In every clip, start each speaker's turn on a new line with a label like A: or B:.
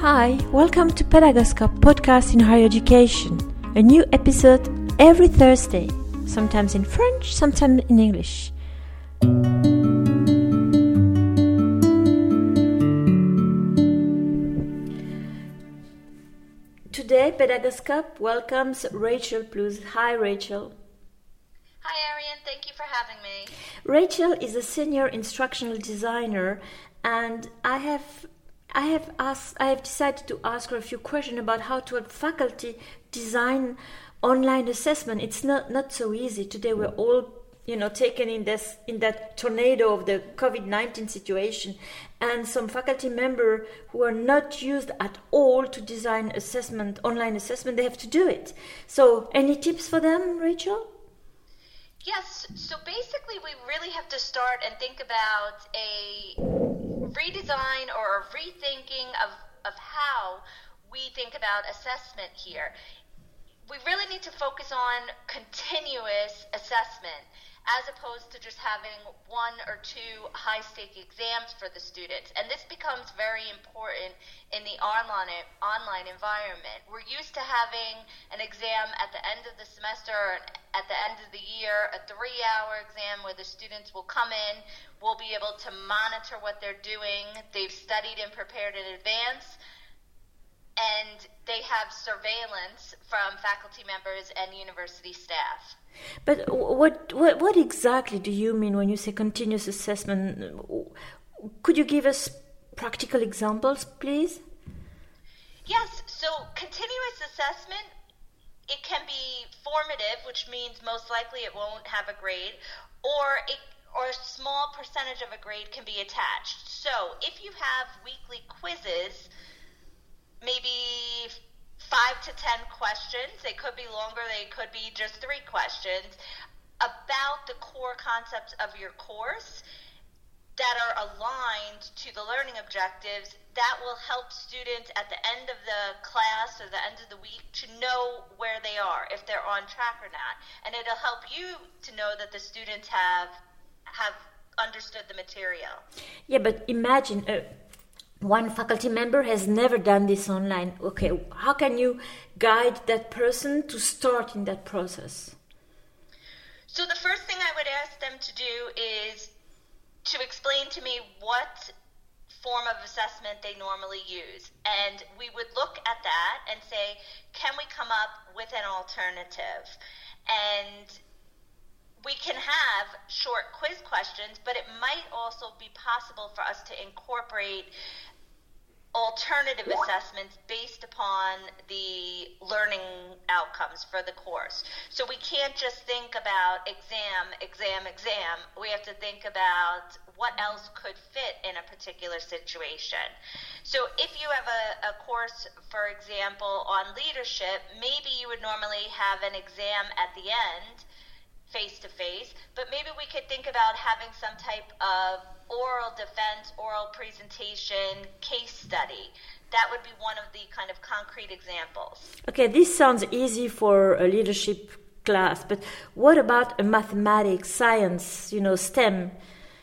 A: Hi, welcome to Pedagoscope podcast in higher education. A new episode every Thursday, sometimes in French, sometimes in English. Today, Pedagoscope welcomes Rachel Plus. Hi, Rachel.
B: Hi, Arian. Thank you for having me.
A: Rachel is a senior instructional designer, and I have I have asked I have decided to ask her a few questions about how to help faculty design online assessment. It's not not so easy today. We're all you know taken in this in that tornado of the COVID nineteen situation, and some faculty member who are not used at all to design assessment online assessment they have to do it. So, any tips for them, Rachel?
B: Yes. So basically, we really have to start and think about a redesign or a rethinking of, of how we think about assessment here. We really need to focus on continuous assessment as opposed to just having one or two high stake exams for the students. And this becomes very important in the online online environment. We're used to having an exam at the end of the semester or at the end of the year, a 3-hour exam where the students will come in, we'll be able to monitor what they're doing. They've studied and prepared in advance and they have surveillance from faculty members and university staff.
A: But what, what, what exactly do you mean when you say continuous assessment? Could you give us practical examples, please?
B: Yes. So continuous assessment, it can be formative, which means most likely it won't have a grade, or it or a small percentage of a grade can be attached. So if you have weekly quizzes, five to ten questions. They could be longer, they could be just three questions about the core concepts of your course that are aligned to the learning objectives that will help students at the end of the class or the end of the week to know where they are if they're on track or not and it'll help you to know that the students have have understood the material
A: yeah but imagine uh, one faculty member has never done this online. Okay, how can you guide that person to start in that process?
B: So, the first thing I would ask them to do is to explain to me what form of assessment they normally use. And we would look at that and say, can we come up with an alternative? And we can have short quiz questions, but it might also be possible for us to incorporate alternative assessments based upon the learning outcomes for the course. So we can't just think about exam, exam, exam. We have to think about what else could fit in a particular situation. So if you have a, a course, for example, on leadership, maybe you would normally have an exam at the end face to face, but maybe we could think about having some type of oral defense, oral presentation, case study. That would be one of the kind of concrete examples.
A: Okay, this sounds easy for a leadership class, but what about a mathematics, science, you know, STEM?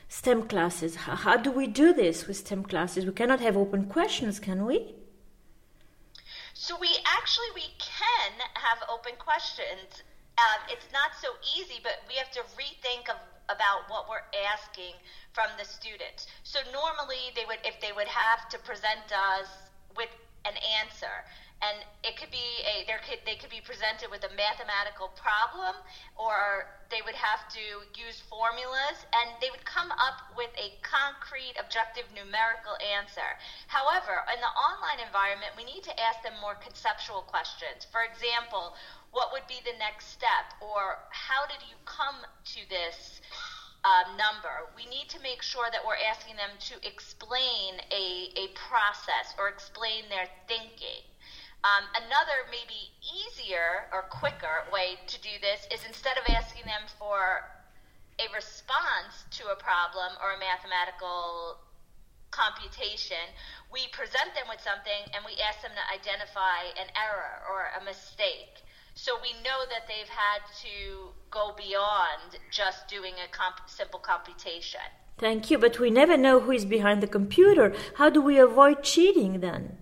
A: STEM classes. How, how do we do this with STEM classes? We cannot have open questions, can we?
B: So we actually we can have open questions um, it's not so easy, but we have to rethink of, about what we're asking from the students. So normally they would, if they would have to present us with an answer, and it could be a there could they could be presented with a mathematical problem or they would have to use formulas and they would come up with a concrete objective numerical answer. However in the online environment we need to ask them more conceptual questions. For example what would be the next step? Or how did you come to this uh, number we need to make sure that we're asking them to explain a, a process or explain their thinking um, another maybe easier or quicker way to do this is instead of asking them for a response to a problem or a mathematical computation, we present them with something and we ask them to identify an error or a mistake. So we know that they've had to go beyond just doing a comp- simple computation.
A: Thank you, but we never know who is behind the computer. How do we avoid cheating then?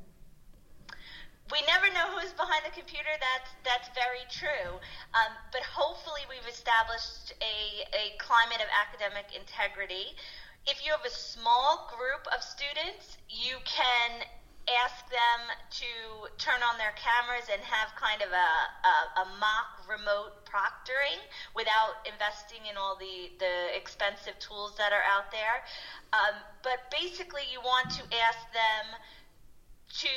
B: we never know who's behind the computer. That's that's very true. Um, but hopefully, we've established a, a climate of academic integrity. If you have a small group of students, you can ask them to turn on their cameras and have kind of a, a, a, mock remote proctoring without investing in all the, the expensive tools that are out there. Um, but basically, you want to ask them to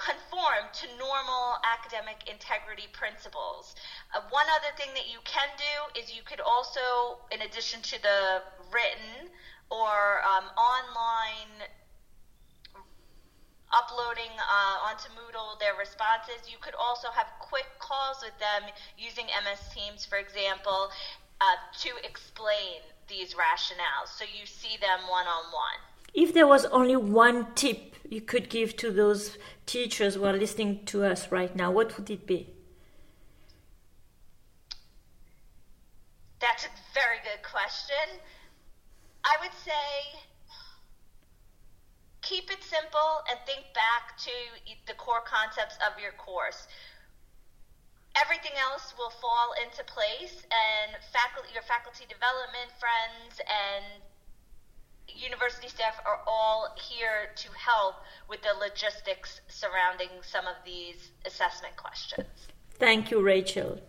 B: conform to normal academic integrity principles. Uh, one other thing that you can do is you could also, in addition to the written or um, online uploading uh, onto Moodle their responses. You could also have quick calls with them using MS Teams, for example, uh, to explain these rationales. So you see them one on one.
A: If there was only one tip you could give to those teachers who are listening to us right now, what would it be?
B: That's a very good question. I would say keep it simple and think back to the core concepts of your course. Everything else will fall into place, and faculty, your faculty development friends and university staff are all here to help with the logistics surrounding some of these assessment questions.
A: Thank you, Rachel.